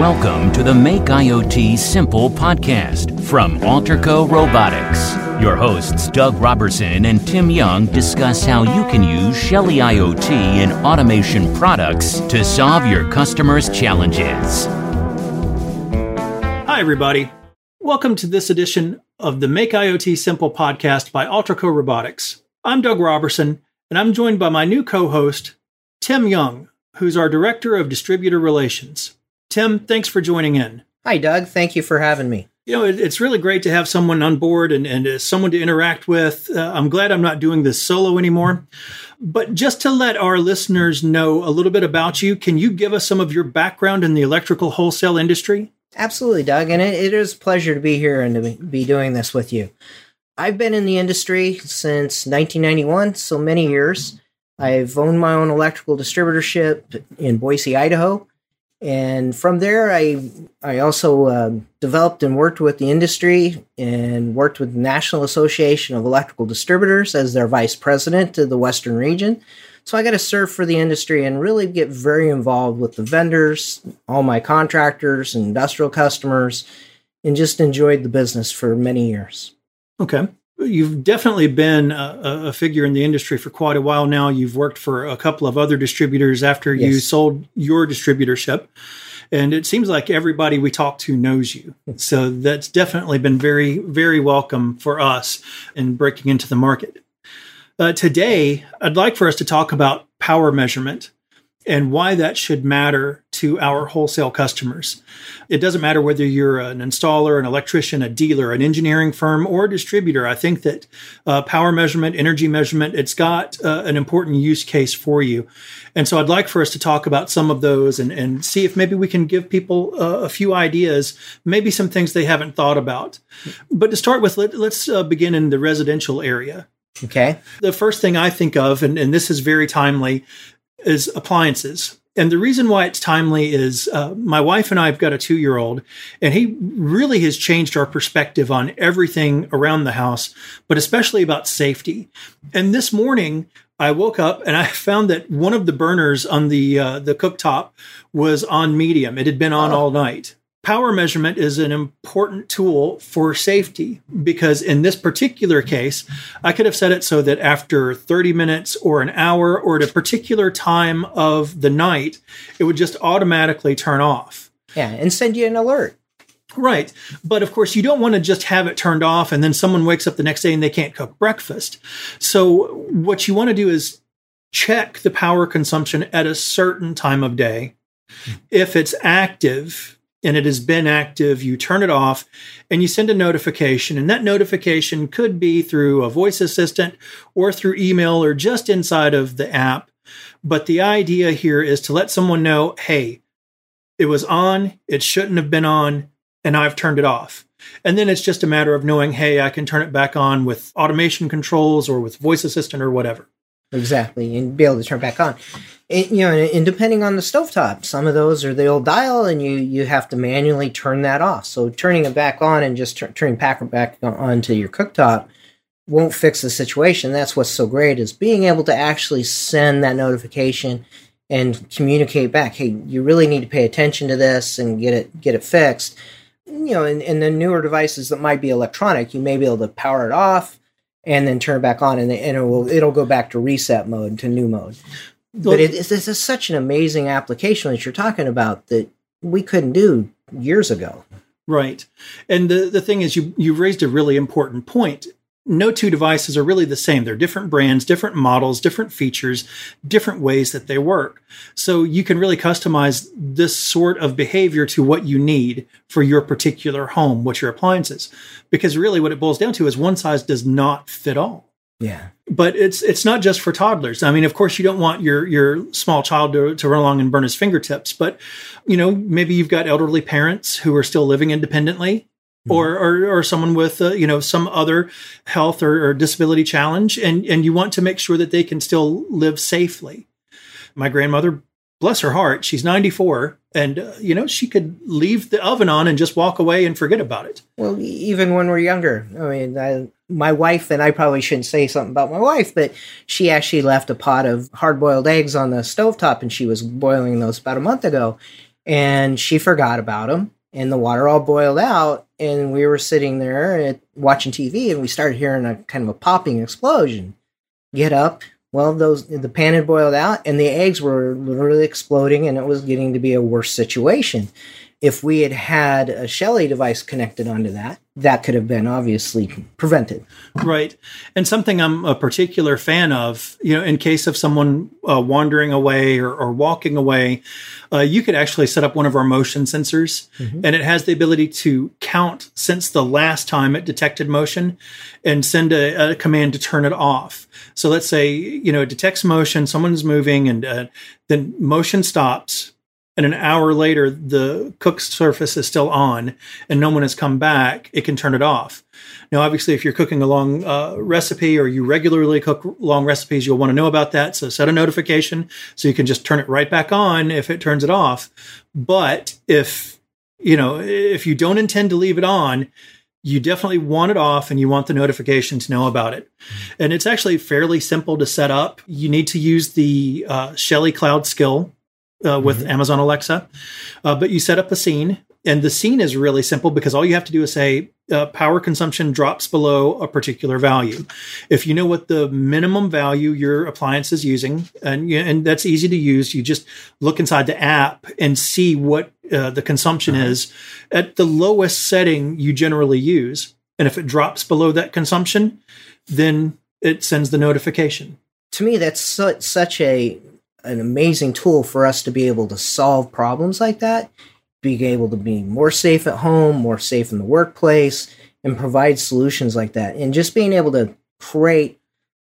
Welcome to the Make IoT Simple podcast from Alterco Robotics. Your hosts, Doug Robertson and Tim Young, discuss how you can use Shelly IoT and automation products to solve your customers' challenges. Hi, everybody. Welcome to this edition of the Make IoT Simple podcast by Alterco Robotics. I'm Doug Robertson, and I'm joined by my new co host, Tim Young, who's our Director of Distributor Relations. Tim, thanks for joining in. Hi, Doug. Thank you for having me. You know, it, it's really great to have someone on board and, and uh, someone to interact with. Uh, I'm glad I'm not doing this solo anymore. But just to let our listeners know a little bit about you, can you give us some of your background in the electrical wholesale industry? Absolutely, Doug. And it, it is a pleasure to be here and to be doing this with you. I've been in the industry since 1991, so many years. I've owned my own electrical distributorship in Boise, Idaho. And from there, I I also uh, developed and worked with the industry and worked with the National Association of Electrical Distributors as their vice president of the Western region. So I got to serve for the industry and really get very involved with the vendors, all my contractors, and industrial customers, and just enjoyed the business for many years. Okay. You've definitely been a, a, figure in the industry for quite a while now. You've worked for a couple of other distributors after yes. you sold your distributorship. And it seems like everybody we talk to knows you. So that's definitely been very, very welcome for us in breaking into the market. Uh, today, I'd like for us to talk about power measurement and why that should matter to our wholesale customers. It doesn't matter whether you're an installer, an electrician, a dealer, an engineering firm, or a distributor. I think that uh, power measurement, energy measurement, it's got uh, an important use case for you. And so I'd like for us to talk about some of those and, and see if maybe we can give people uh, a few ideas, maybe some things they haven't thought about. But to start with, let, us uh, begin in the residential area. Okay. The first thing I think of, and, and this is very timely, is appliances. And the reason why it's timely is uh, my wife and I have got a two year old, and he really has changed our perspective on everything around the house, but especially about safety. And this morning, I woke up and I found that one of the burners on the uh, the cooktop was on medium. It had been on oh. all night power measurement is an important tool for safety because in this particular case, I could have set it so that after 30 minutes or an hour or at a particular time of the night, it would just automatically turn off. Yeah, and send you an alert. Right. But of course, you don't want to just have it turned off and then someone wakes up the next day and they can't cook breakfast. So, what you want to do is check the power consumption at a certain time of day. If it's active, and it has been active, you turn it off and you send a notification. And that notification could be through a voice assistant or through email or just inside of the app. But the idea here is to let someone know hey, it was on, it shouldn't have been on, and I've turned it off. And then it's just a matter of knowing, hey, I can turn it back on with automation controls or with voice assistant or whatever. Exactly, and be able to turn back on. And, you know, and depending on the stovetop, some of those are the old dial, and you you have to manually turn that off. So turning it back on and just turning packer back onto your cooktop won't fix the situation. That's what's so great is being able to actually send that notification and communicate back. Hey, you really need to pay attention to this and get it get it fixed. You know, in, in the newer devices that might be electronic, you may be able to power it off and then turn it back on, and, and it will it'll go back to reset mode to new mode. But it, it's, it's such an amazing application that you're talking about that we couldn't do years ago. Right, and the the thing is, you you raised a really important point no two devices are really the same. They're different brands, different models, different features, different ways that they work. So you can really customize this sort of behavior to what you need for your particular home, what your appliances. Because really what it boils down to is one size does not fit all. Yeah. But it's it's not just for toddlers. I mean, of course you don't want your your small child to, to run along and burn his fingertips, but you know, maybe you've got elderly parents who are still living independently. Or, or, or someone with uh, you know some other health or, or, disability challenge, and and you want to make sure that they can still live safely. My grandmother, bless her heart, she's ninety four, and uh, you know she could leave the oven on and just walk away and forget about it. Well, even when we're younger, I mean, I, my wife and I probably shouldn't say something about my wife, but she actually left a pot of hard boiled eggs on the stovetop, and she was boiling those about a month ago and she forgot about them and the water all boiled out and we were sitting there at, watching tv and we started hearing a kind of a popping explosion. Get up. Well those the pan had boiled out and the eggs were literally exploding and it was getting to be a worse situation. If we had had a Shelly device connected onto that, that could have been obviously prevented. Right. And something I'm a particular fan of, you know, in case of someone uh, wandering away or, or walking away, uh, you could actually set up one of our motion sensors mm-hmm. and it has the ability to count since the last time it detected motion and send a, a command to turn it off. So let's say, you know, it detects motion, someone's moving and uh, then motion stops and an hour later the cook surface is still on and no one has come back, it can turn it off. Now, obviously, if you're cooking a long uh, recipe or you regularly cook long recipes, you'll want to know about that. So set a notification so you can just turn it right back on if it turns it off. But if you know if you don't intend to leave it on, you definitely want it off and you want the notification to know about it. And it's actually fairly simple to set up. You need to use the uh, Shelly Cloud skill uh, with mm-hmm. Amazon Alexa. Uh, but you set up a scene, and the scene is really simple because all you have to do is say uh, power consumption drops below a particular value. If you know what the minimum value your appliance is using, and and that's easy to use, you just look inside the app and see what uh, the consumption uh-huh. is at the lowest setting you generally use. And if it drops below that consumption, then it sends the notification. To me, that's such a an amazing tool for us to be able to solve problems like that, being able to be more safe at home, more safe in the workplace, and provide solutions like that. And just being able to create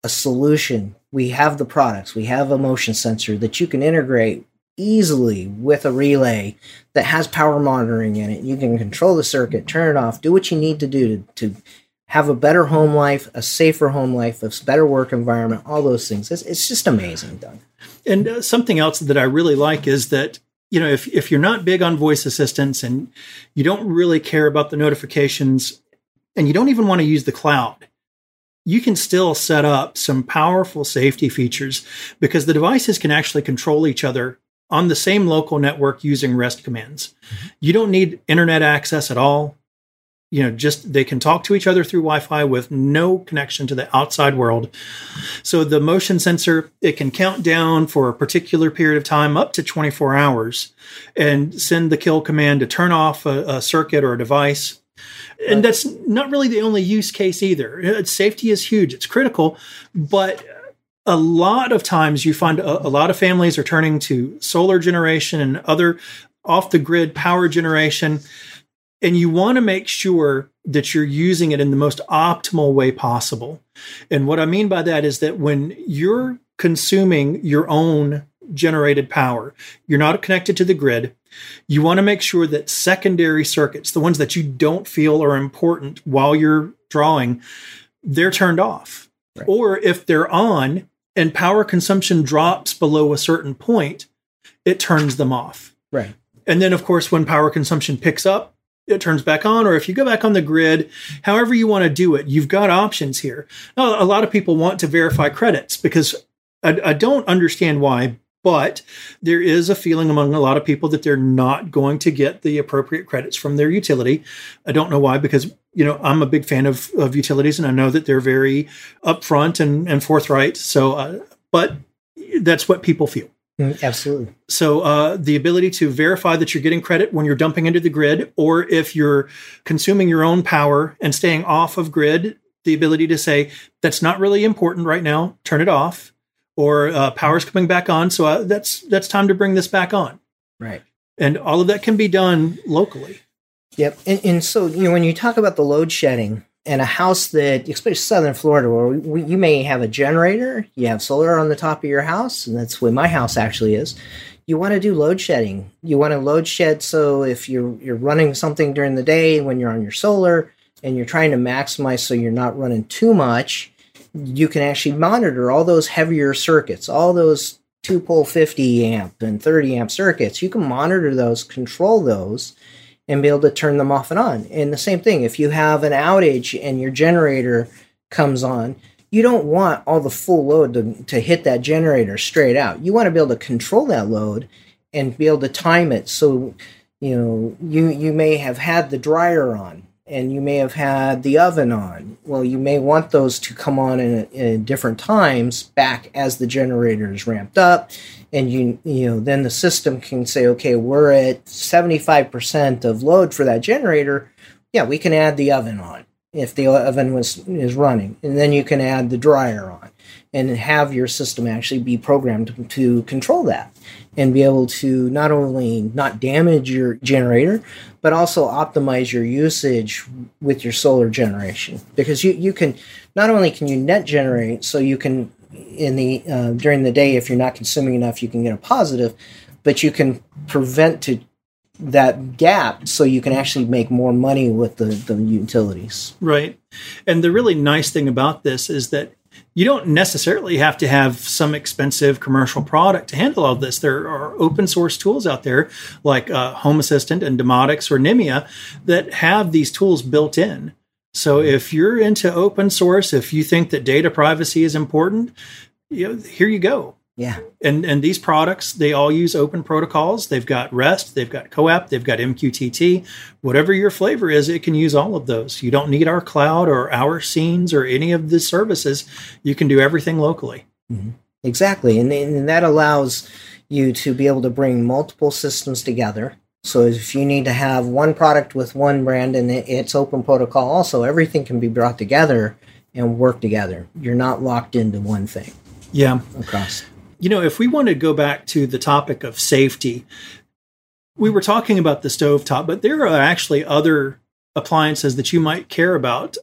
a solution. We have the products, we have a motion sensor that you can integrate easily with a relay that has power monitoring in it. You can control the circuit, turn it off, do what you need to do to, to have a better home life, a safer home life, a better work environment, all those things. It's, it's just amazing, Doug. And uh, something else that I really like is that you know if if you're not big on voice assistants and you don't really care about the notifications and you don't even want to use the cloud, you can still set up some powerful safety features because the devices can actually control each other on the same local network using REST commands. Mm-hmm. You don't need internet access at all you know just they can talk to each other through wi-fi with no connection to the outside world. So the motion sensor it can count down for a particular period of time up to 24 hours and send the kill command to turn off a, a circuit or a device. And that's not really the only use case either. Safety is huge. It's critical. But a lot of times you find a, a lot of families are turning to solar generation and other off the grid power generation and you want to make sure that you're using it in the most optimal way possible. And what I mean by that is that when you're consuming your own generated power, you're not connected to the grid. You want to make sure that secondary circuits, the ones that you don't feel are important while you're drawing, they're turned off. Right. Or if they're on and power consumption drops below a certain point, it turns them off. Right. And then, of course, when power consumption picks up, it turns back on, or if you go back on the grid, however you want to do it, you've got options here. Now, a lot of people want to verify credits because I, I don't understand why, but there is a feeling among a lot of people that they're not going to get the appropriate credits from their utility. I don't know why, because you know I'm a big fan of, of utilities, and I know that they're very upfront and, and forthright. So, uh, but that's what people feel. Mm, absolutely. So, uh, the ability to verify that you're getting credit when you're dumping into the grid, or if you're consuming your own power and staying off of grid, the ability to say, that's not really important right now, turn it off, or uh, power's coming back on. So, uh, that's, that's time to bring this back on. Right. And all of that can be done locally. Yep. And, and so, you know, when you talk about the load shedding, and a house that, especially southern Florida, where we, you may have a generator, you have solar on the top of your house, and that's where my house actually is. You want to do load shedding. You want to load shed so if you're you're running something during the day when you're on your solar and you're trying to maximize so you're not running too much, you can actually monitor all those heavier circuits, all those two pole 50 amp and 30 amp circuits. You can monitor those, control those, and be able to turn them off and on. And the same thing, if you have an outage and your generator comes on, you don't want all the full load to, to hit that generator straight out. You want to be able to control that load and be able to time it so you know you you may have had the dryer on and you may have had the oven on. Well, you may want those to come on in, in, different times back as the generator is ramped up, and you you know then the system can say, okay, we're at seventy five percent of load for that generator. Yeah, we can add the oven on if the oven was is running, and then you can add the dryer on, and have your system actually be programmed to, control that and be able to not only not damage your generator, but also optimize your usage with your solar generation. Because you, you can not only can you net generate, so you can in the uh, during the day if you're not consuming enough, you can get a positive, but you can prevent to that gap so you can actually make more money with the, the utilities. Right. And the really nice thing about this is that you don't necessarily have to have some expensive commercial product to handle all this. There are open source tools out there like uh, Home Assistant and Domoticz or Nimia that have these tools built in. So if you're into open source, if you think that data privacy is important, you know, here you go. Yeah. And and these products, they all use open protocols. They've got REST, they've got CoAP, they've got MQTT. Whatever your flavor is, it can use all of those. You don't need our cloud or our scenes or any of the services. You can do everything locally. Mm-hmm. Exactly. And, and that allows you to be able to bring multiple systems together. So if you need to have one product with one brand and it's open protocol also, everything can be brought together and work together. You're not locked into one thing. Yeah. Across. You know, if we want to go back to the topic of safety, we were talking about the stovetop, but there are actually other appliances that you might care about.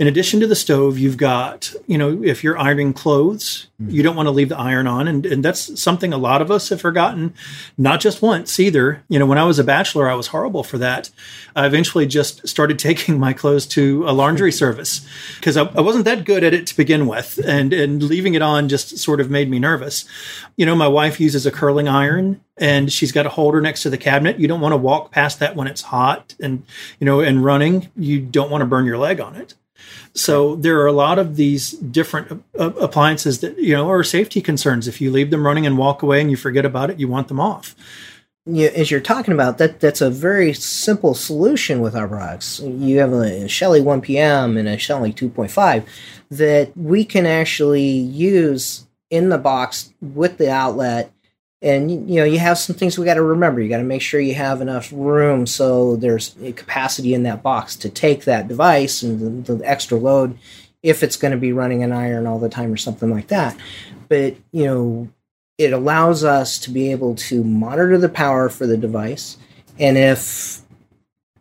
In addition to the stove, you've got, you know, if you're ironing clothes, mm-hmm. you don't want to leave the iron on. And, and that's something a lot of us have forgotten, not just once either. You know, when I was a bachelor, I was horrible for that. I eventually just started taking my clothes to a laundry service because I, I, wasn't that good at it to begin with. And, and leaving it on just sort of made me nervous. You know, my wife uses a curling iron and she's got a holder next to the cabinet. You don't want to walk past that when it's hot and, you know, and running. You don't want to burn your leg on it. So there are a lot of these different uh, appliances that, you know, are safety concerns. If you leave them running and walk away and you forget about it, you want them off. As you're talking about that, that's a very simple solution with our products. You have a Shelly 1PM and a Shelly 2.5 that we can actually use in the box with the outlet and you know you have some things we got to remember. You got to make sure you have enough room so there's capacity in that box to take that device and the, the extra load if it's going to be running an iron all the time or something like that. But you know it allows us to be able to monitor the power for the device. And if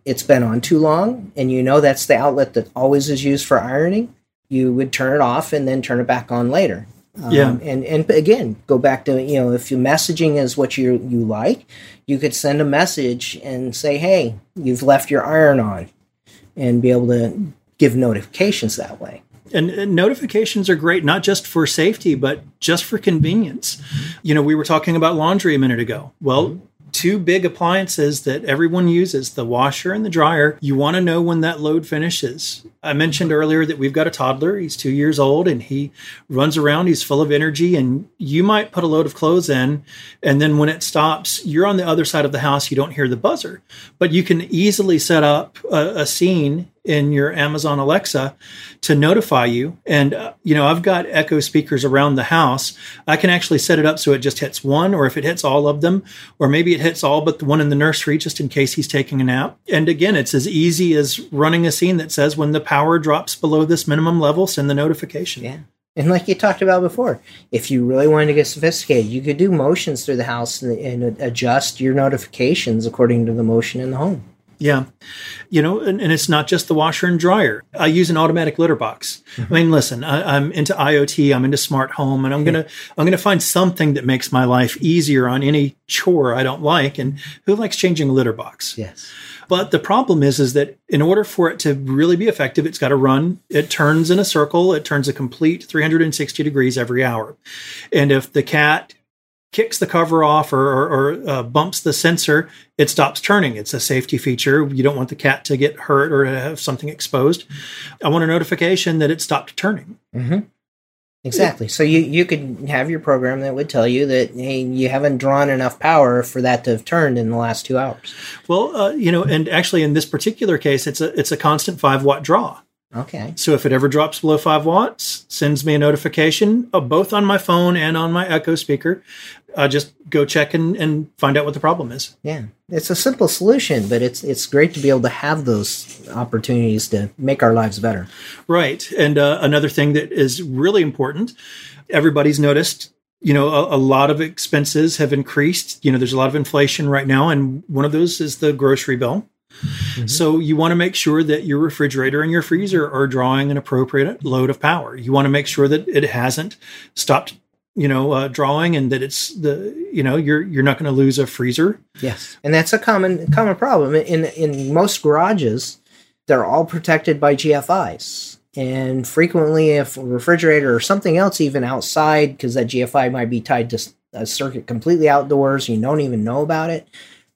it's been on too long and you know that's the outlet that always is used for ironing you would turn it off and then turn it back on later um, yeah. And and again, go back to you know if your messaging is what you you like, you could send a message and say, hey, you've left your iron on, and be able to give notifications that way. And, and, notifications are great, not just for safety, but just for convenience. You know, we were talking about laundry a minute ago. Well, two big appliances that everyone uses the washer and the dryer. You want to know when that load finishes. I mentioned earlier that we've got a toddler. He's two years old and he runs around. He's full of energy. And you might put a load of clothes in. And then when it stops, you're on the other side of the house. You don't hear the buzzer. But you can easily set up a, a scene in your Amazon Alexa to notify you. And, uh, you know, I've got Echo speakers around the house. I can actually set it up so it just hits one, or if it hits all of them, or maybe it hits all but the one in the nursery just in case he's taking a nap. And again, it's as easy as running a scene that says when the power drops below this minimum level, send the notification. Yeah. And like you talked about before, if you really wanted to get sophisticated, you could do motions through the house and, and adjust your notifications according to the motion in the home. Yeah. You know, and, and, it's not just the washer and dryer. I use an automatic litter box. Mm-hmm. I mean, listen, I, am into IoT, I'm into smart home, and I'm gonna I'm gonna find something that makes my life easier on any chore I don't like. And who likes changing a litter box? Yes. But the problem is, is that in order for it to really be effective, it's got to run. It turns in a circle. It turns a complete 360 degrees every hour. And if the cat kicks the cover off or, or, or uh, bumps the sensor, it stops turning. It's a safety feature. You don't want the cat to get hurt or have something exposed. I want a notification that it stopped turning. Mm-hmm. Exactly. So you, you could have your program that would tell you that hey you haven't drawn enough power for that to have turned in the last two hours. Well, uh, you know, and actually in this particular case, it's a it's a constant five watt draw. Okay. So if it ever drops below five watts, sends me a notification, uh, both on my phone and on my Echo speaker. I just go check and, and find out what the problem is. Yeah, it's a simple solution, but it's it's great to be able to have those opportunities to make our lives better. Right, and uh, another thing that is really important, everybody's noticed. You know, a, a lot of expenses have increased. You know, there's a lot of inflation right now, and one of those is the grocery bill. Mm-hmm. So you want to make sure that your refrigerator and your freezer are drawing an appropriate load of power. You want to make sure that it hasn't stopped you know uh, drawing and that it's the you know you're you're not going to lose a freezer yes and that's a common common problem in in most garages they're all protected by gfis and frequently if a refrigerator or something else even outside because that gfi might be tied to a circuit completely outdoors you don't even know about it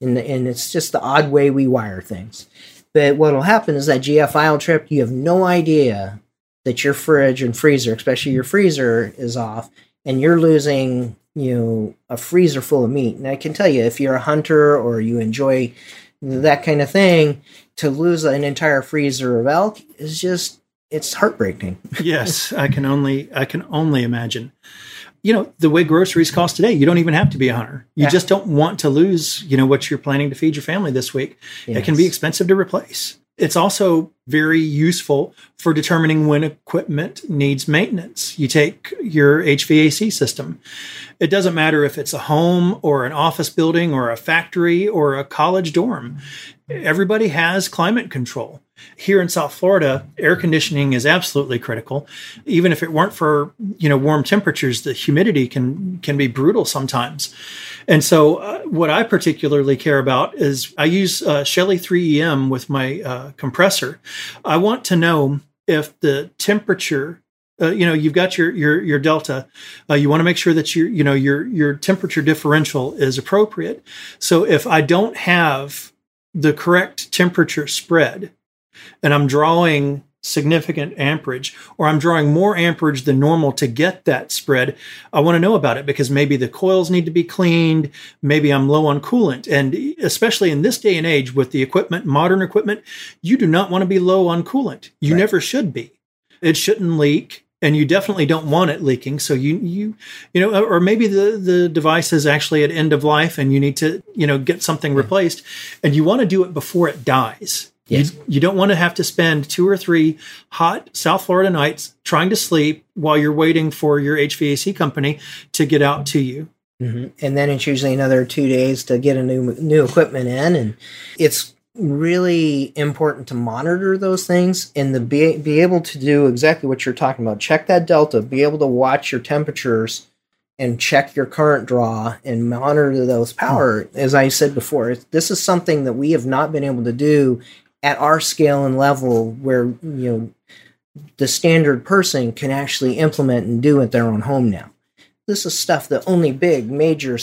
and, and it's just the odd way we wire things. But what will happen is that gfi trip you have no idea that your fridge and freezer especially your freezer is off and you're losing you know a freezer full of meat. And i can tell you if you're a hunter or you enjoy that kind of thing to lose an entire freezer of elk is just it's heartbreaking. Yes i can only i can only imagine you know the way groceries cost today you don't even have to be a hunter you yeah. just don't want to lose you know what you're planning to feed your family this week yes. it can be expensive to replace it's also very useful for determining when equipment needs maintenance. You take your HVAC system. It doesn't matter if it's a home or an office building or a factory or a college dorm. Everybody has climate control. Here in South Florida, air conditioning is absolutely critical. Even if it weren't for, you know, warm temperatures, the humidity can can be brutal sometimes. And so, uh, what I particularly care about is I use uh, Shelly 3EM with my uh, compressor. I want to know if the temperature uh, you know you've got your your your delta uh, you want to make sure that your you know your your temperature differential is appropriate so if i don't have the correct temperature spread and i'm drawing significant amperage or I'm drawing more amperage than normal to get that spread, I want to know about it because maybe the coils need to be cleaned, maybe I'm low on coolant. And especially in this day and age with the equipment, modern equipment, you do not want to be low on coolant. You right. never should be. It shouldn't leak and you definitely don't want it leaking. So you you you know, or maybe the the device is actually at end of life, and you need to you know get something hmm. replaced, and you want to do it before it dies. Yes. You, you don't want to have to spend two or three hot South Florida nights trying to sleep while you're waiting for your HVAC company to get out to you. Mm-hmm. And then it's usually another two days to get a new new equipment in, and it's really important to monitor those things and to be, be able to do exactly what you're talking about. Check that delta, be able to watch your temperatures and check your current draw and monitor those power. As I said before, this is something that we have not been able to do at our scale and level where you know the standard person can actually implement and do at their own home now. This is stuff that only big major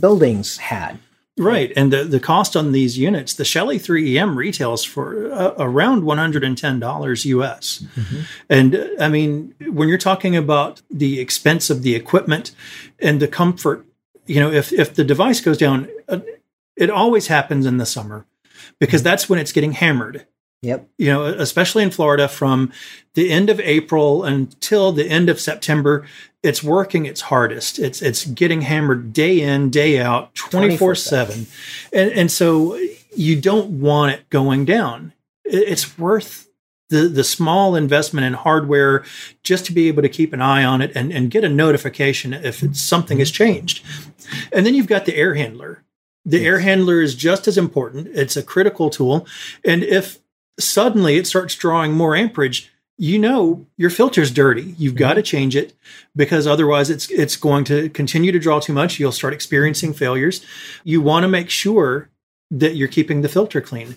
buildings had. Right, and the the cost on these units, the Shelly 3EM retails for uh, around one hundred and ten dollars US, mm-hmm. and uh, I mean when you're talking about the expense of the equipment and the comfort, you know, if if the device goes down, uh, it always happens in the summer because mm-hmm. that's when it's getting hammered. Yep. You know, especially in Florida from the end of April until the end of September, it's working its hardest. It's it's getting hammered day in, day out, 24/7. And and so you don't want it going down. It's worth the the small investment in hardware just to be able to keep an eye on it and, and get a notification if it's, something has mm-hmm. changed. And then you've got the air handler. The yes. air handler is just as important. It's a critical tool. And if suddenly it starts drawing more amperage, you know your filter's dirty. You've mm-hmm. got to change it because otherwise it's it's going to continue to draw too much. You'll start experiencing failures. You want to make sure that you're keeping the filter clean.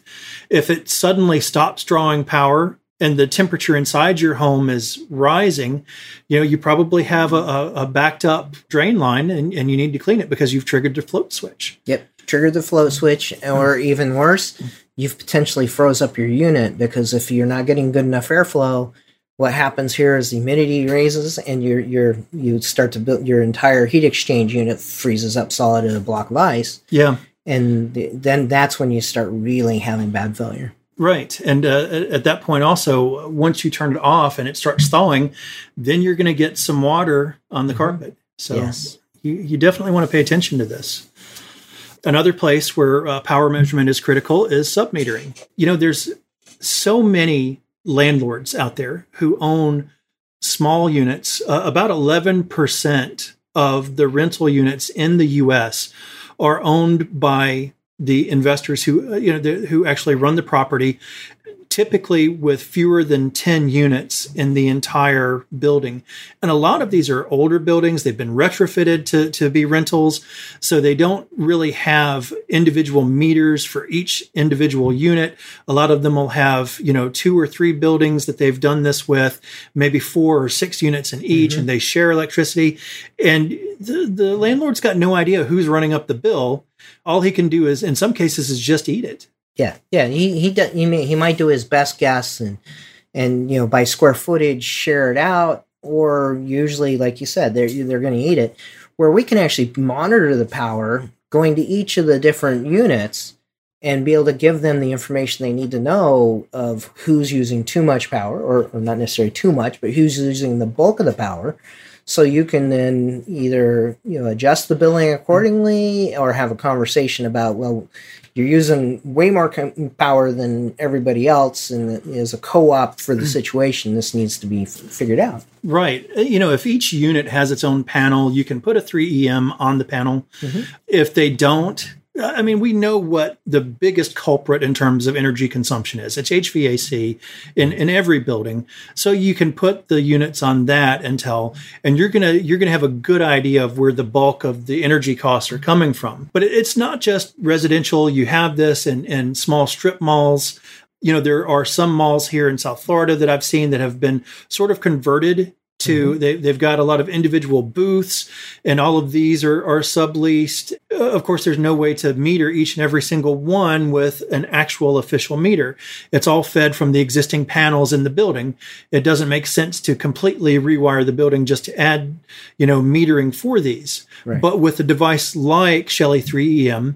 If it suddenly stops drawing power and the temperature inside your home is rising, you know, you probably have a, a backed up drain line and, and you need to clean it because you've triggered the float switch. Yep triggered the float switch, or even worse, you've potentially froze up your unit because if you're not getting good enough airflow, what happens here is the humidity raises and your your you start to build your entire heat exchange unit freezes up solid in a block of ice. Yeah. And then that's when you start really having bad failure. Right. And uh, at that point, also, once you turn it off and it starts thawing, then you're going to get some water on the mm-hmm. carpet. So yes. you, you definitely want to pay attention to this. Another place where uh, power measurement is critical is submetering. You know, there's so many landlords out there who own small units. Uh, about 11% of the rental units in the US are owned by the investors who uh, you know the, who actually run the property typically with fewer than 10 units in the entire building. And a lot of these are older buildings. They've been retrofitted to, to be rentals. So they don't really have individual meters for each individual unit. A lot of them will have, you know, two or three buildings that they've done this with, maybe four or six units in each, mm-hmm. and they share electricity. And the, the landlord's got no idea who's running up the bill. All he can do is, in some cases, is just eat it. Yeah, yeah. He he he, may, he might do his best guess and and you know by square footage share it out, or usually, like you said, they're they're going to eat it. Where we can actually monitor the power going to each of the different units and be able to give them the information they need to know of who's using too much power, or, or not necessarily too much, but who's using the bulk of the power so you can then either you know adjust the billing hmm. accordingly or have a conversation about well you're using way more power than everybody else and as a co-op for the mm. situation this needs to be f- figured out right uh, you know if each unit has its own panel you can put a 3em on the panel mm-hmm. if they don't I mean, we know what the biggest culprit in terms of energy consumption is. It's HVAC in, in every building. So you can put the units on that and tell, and you're gonna you're gonna have a good idea of where the bulk of the energy costs are coming from. But it's not just residential. You have this in, in small strip malls. You know, there are some malls here in South Florida that I've seen that have been sort of converted to mm-hmm. they, they've got a lot of individual booths and all of these are, are subleased. Uh, of course there's no way to meter each and every single one with an actual official meter. It's all fed from the existing panels in the building. It doesn't make sense to completely rewire the building just to add you know metering for these. Right. but with a device like shelly 3em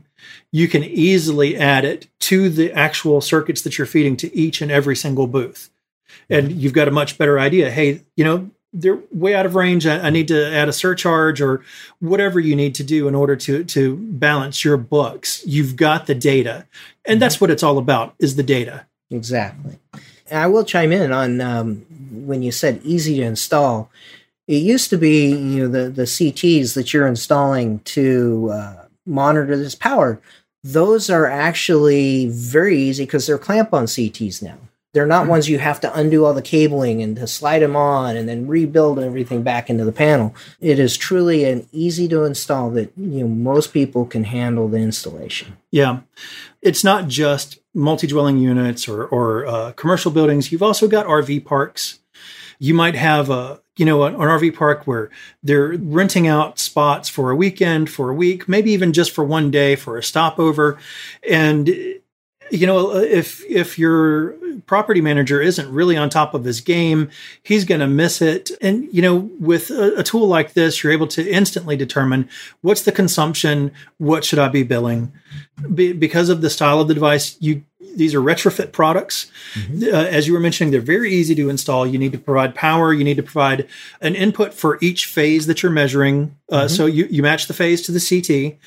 you can easily add it to the actual circuits that you're feeding to each and every single booth. And you've got a much better idea. Hey you know they're way out of range. I, I, need to add a surcharge or whatever you need to do in order to to balance your books. You've got the data, and mm-hmm. that's what it's all about: is the data. Exactly. And I will chime in on um, when you said easy to install. It used to be you know the the CTs that you're installing to uh, monitor this power. Those are actually very easy because they're clamp on CTs now. They're not ones you have to undo all the cabling and to slide them on and then rebuild everything back into the panel. It is truly an easy to install that you know most people can handle the installation. Yeah, it's not just multi-dwelling units or, or uh, commercial buildings. You've also got RV parks. You might have a you know an RV park where they're renting out spots for a weekend, for a week, maybe even just for one day for a stopover, and you know if if your property manager isn't really on top of his game he's going to miss it and you know with a, a, tool like this you're able to instantly determine what's the consumption what should i be billing be, because of the style of the device you these are retrofit products. Mm-hmm. Uh, as you were mentioning, they're very easy to install. You need to provide power. You need to provide an input for each phase that you're measuring. Uh, mm-hmm. So you, you match the phase to the CT.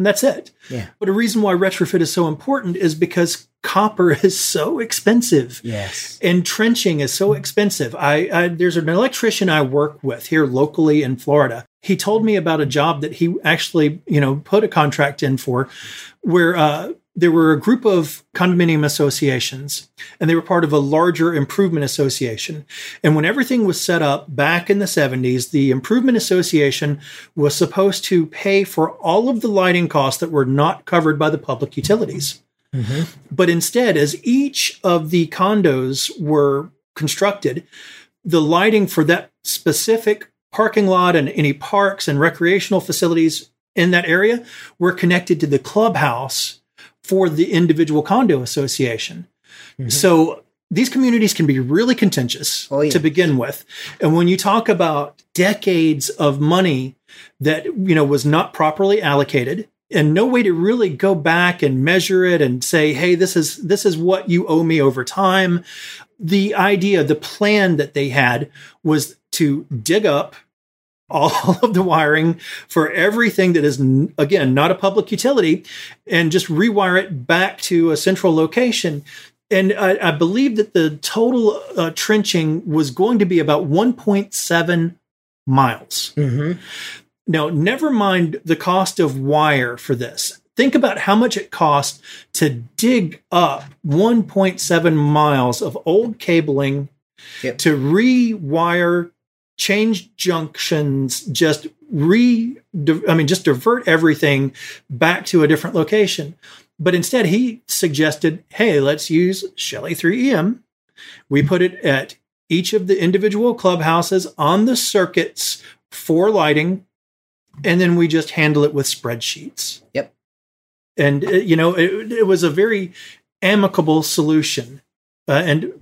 And that's it. Yeah. But a reason why retrofit is so important is because copper is so expensive. Yes. And trenching is so expensive. I, I, there's an electrician I work with here locally in Florida. He told me about a job that he actually, you know, put a contract in for where uh, there were a group of condominium associations and they were part of a larger improvement association. And when everything was set up back in the 70s, the improvement association was supposed to pay for all of the lighting costs that were not covered by the public utilities. Mm-hmm. But instead, as each of the condos were constructed, the lighting for that specific parking lot and any parks and recreational facilities in that area were connected to the clubhouse for the individual condo association. Mm-hmm. So these communities can be really contentious Oh, yeah. to begin with. And when you talk about decades of money that, you know, was not properly allocated and no way to really go back and measure it and say, "Hey, this is this is what you owe me over time." The idea, the plan that they had was to dig up all of the wiring for everything that is again not a public utility and just rewire it back to a central location and I, I believe that the total uh, trenching was going to be about 1.7 miles. hmm Now, never mind the cost of wire for this. Think about how much it cost to dig up 1.7 miles of old cabling Yep. to rewire, change junctions, just re, I mean, just divert everything back to a different location. But instead, he suggested, hey, let's use Shelly 3EM. We put it at each of the individual clubhouses on the circuits for lighting, and then we just handle it with spreadsheets. Yep. And, uh, you know, it, it was a very amicable solution uh, and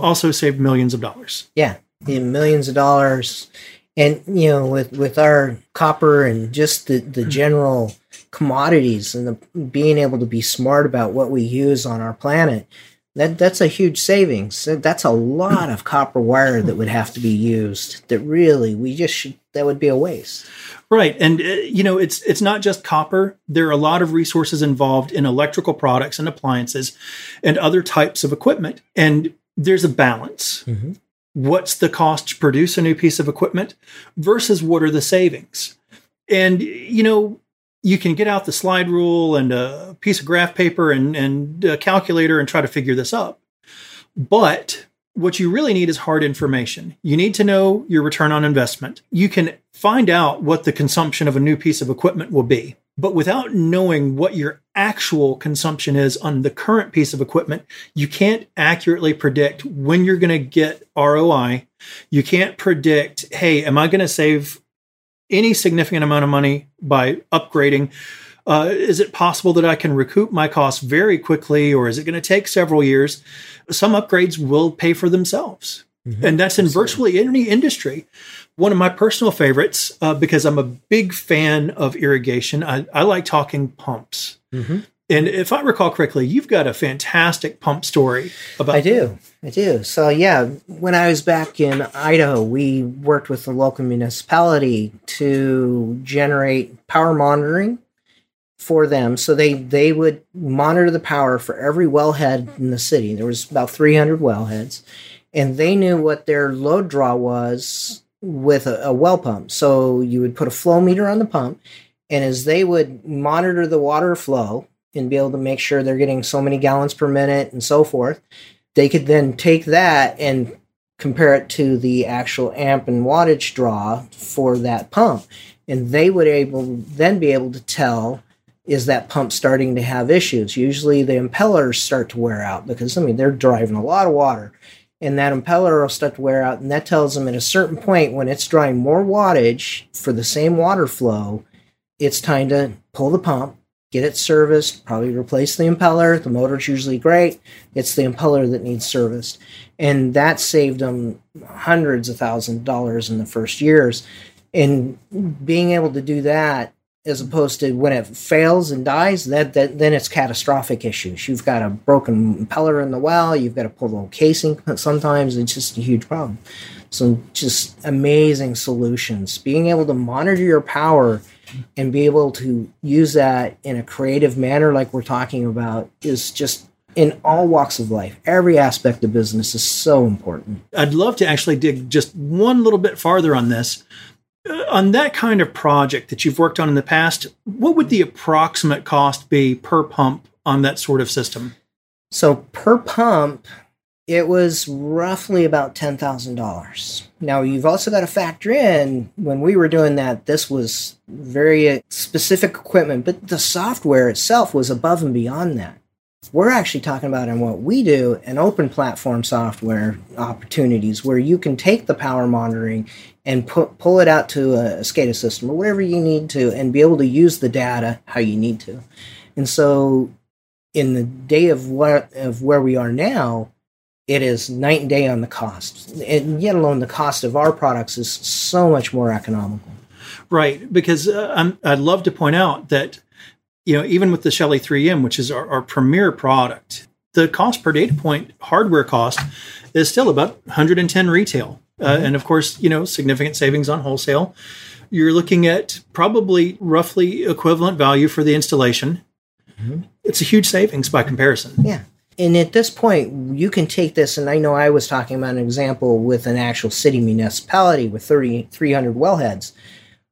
also saved millions of dollars. Yeah, in millions of dollars, and you know, with with our copper and just the the general commodities and the being able to be smart about what we use on our planet, that that's a huge savings. That's a lot of copper wire that would have to be used. That really, we just should. That would be a waste. Right, and uh, you know it's it's not just copper. There are a lot of resources involved in electrical products and appliances, and other types of equipment. And there's a balance. Mhm. What's the cost to produce a new piece of equipment versus what are the savings? And you know you can get out the slide rule and a piece of graph paper and and a calculator and try to figure this up. But what you really need is hard information. You need to know your return on investment. You can find out what the consumption of a new piece of equipment will be. But without knowing what your actual consumption is on the current piece of equipment, you can't accurately predict when you're going to get ROI. You can't predict, hey, am I going to save any significant amount of money by upgrading? Uh, is it possible that I can recoup my costs very quickly, or is it going to take several years? Some upgrades will pay for themselves. And that's in virtually any industry. One of my personal favorites, uh, because I'm a big fan of irrigation, I, I like talking pumps. Mhm. And if I recall correctly, you've got a fantastic pump story about I do. I do. So yeah, when I was back in Idaho, we worked with the local municipality to generate power monitoring for them. So they they would monitor the power for every wellhead in the city. There was about 300 wellheads, and they knew what their load draw was with a, a well pump. So you would put a flow meter on the pump, and as they would monitor the water flow and be able to make sure they're getting so many gallons per minute and so forth, they could then take that and compare it to the actual amp and wattage draw for that pump. And they would able then be able to tell is that pump starting to have issues. Usually the impellers start to wear out because I mean they're driving a lot of water. And that impeller will start to wear out, and that tells them at a certain point when it's drawing more wattage for the same water flow, it's time to pull the pump, get it serviced, probably replace the impeller. The motor's usually great. It's the impeller that needs serviced. And that saved them hundreds of thousands of dollars in the first years. And being able to do that as opposed to when it fails and dies, that, that then it's catastrophic issues. You've got a broken impeller in the well, you've got pull the casing sometimes, it's just a huge problem. So just amazing solutions. Being able to monitor your power and be able to use that in a creative manner like we're talking about is just in all walks of life every aspect of business is so important I'd love to actually dig just one little bit farther on this. Uh, on that kind of project that you've worked on in the past, what would the approximate cost be per pump on that sort of system? so per pump it was roughly about $10,000. Now, you've also got to factor in when we were doing that, this was very specific equipment, but the software itself was above and beyond that. We're actually talking about in what we do an open platform software opportunities where you can take the power monitoring and pull it out to a SCADA system or whatever you need to and be able to use the data how you need to. And so, in the day of what of where we are now, it is night and day on the cost. And yet alone, the cost of our products is so much more economical. Right, because uh, I'd love to point out that you know even with the Shelly 3M, which is our, our premier product, the cost per data point hardware cost is still about 110 retail, uh, mm-hmm. and of course you know significant savings on wholesale. You're looking at probably roughly equivalent value for the installation. Mm-hmm. It's a huge savings by comparison. Yeah. And at this point, you can take this, and I know I was talking about an example with an actual city municipality with 30, 300 wellheads,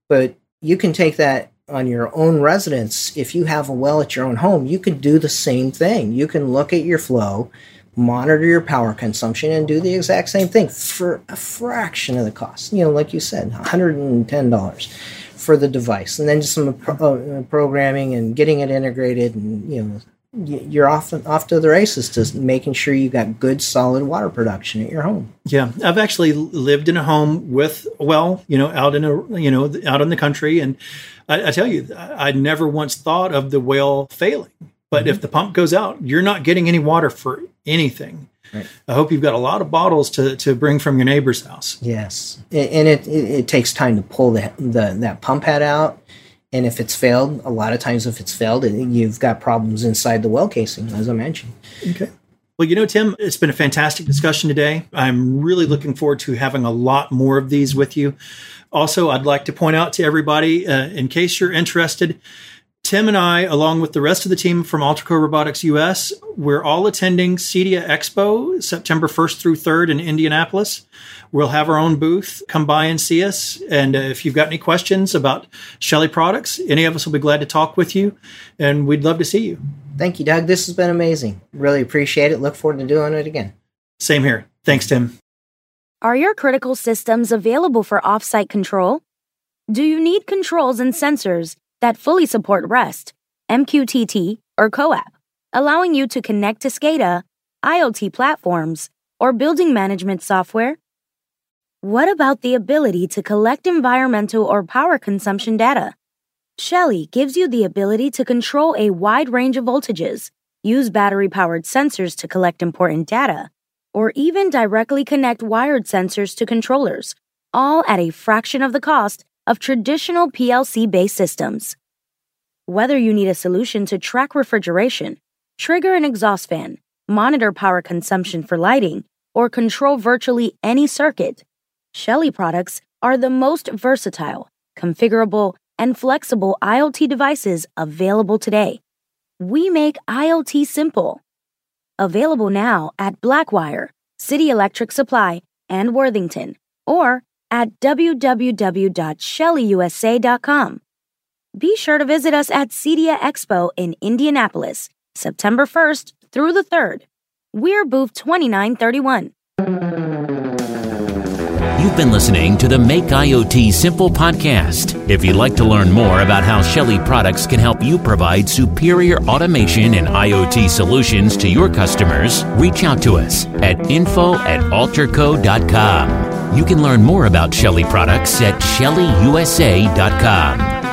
but you can take that on your own residence. If you have a well at your own home, you can do the same thing. You can look at your flow, monitor your power consumption, and do the exact same thing for a fraction of the cost. You know, like you said, $110 for the device, and then just some pro- uh, programming and getting it integrated, and you know you're off off to the races to making sure you got good solid water production at your home. Yeah, I've actually lived in a home with well, you know, out in a you know out in the country, and I, I tell you, I, I never once thought of the well failing. But mm-hmm. if the pump goes out, you're not getting any water for anything. Right. I hope you've got a lot of bottles to, to bring from your neighbor's house. Yes, and it, it, it takes time to pull the, the that pump head out and if it's failed, a lot of times if it's failed, you've got problems inside the well casing, as I mentioned. Okay. Well, you know, Tim, it's been a fantastic discussion today. I'm really looking forward to having a lot more of these with you. Also, I'd like to point out to everybody, uh, in case you're interested, Tim and I, along with the rest of the team from Allterco Robotics US, we're all attending CEDIA Expo September 1st through 3rd in Indianapolis. We'll have our own booth. Come by and see us. And uh, if you've got any questions about Shelly products, any of us will be glad to talk with you. And we'd love to see you. Thank you, Doug. This has been amazing. Really appreciate it. Look forward to doing it again. Same here. Thanks, Tim. Are your critical systems available for offsite control? Do you need controls and sensors? That fully support REST, MQTT, or COAP, allowing you to connect to SCADA, IoT platforms, or building management software? What about the ability to collect environmental or power consumption data? Shelly gives you the ability to control a wide range of voltages, use battery powered sensors to collect important data, or even directly connect wired sensors to controllers, all at a fraction of the cost of traditional PLC based systems. Whether you need a solution to track refrigeration, trigger an exhaust fan, monitor power consumption for lighting, or control virtually any circuit, Shelly products are the most versatile, configurable, and flexible IoT devices available today. We make IoT simple. Available now at Blackwire, City Electric Supply, and Worthington, or at www.shellyusa.com. Be sure to visit us at CEDIA Expo in Indianapolis, September 1st through the 3rd. We're booth 2931. You've been listening to the Make IoT Simple podcast. If you'd like to learn more about how Shelly products can help you provide superior automation and IoT solutions to your customers, reach out to us at info at allterco.com. You can learn more about Shelly products at shellyusa.com.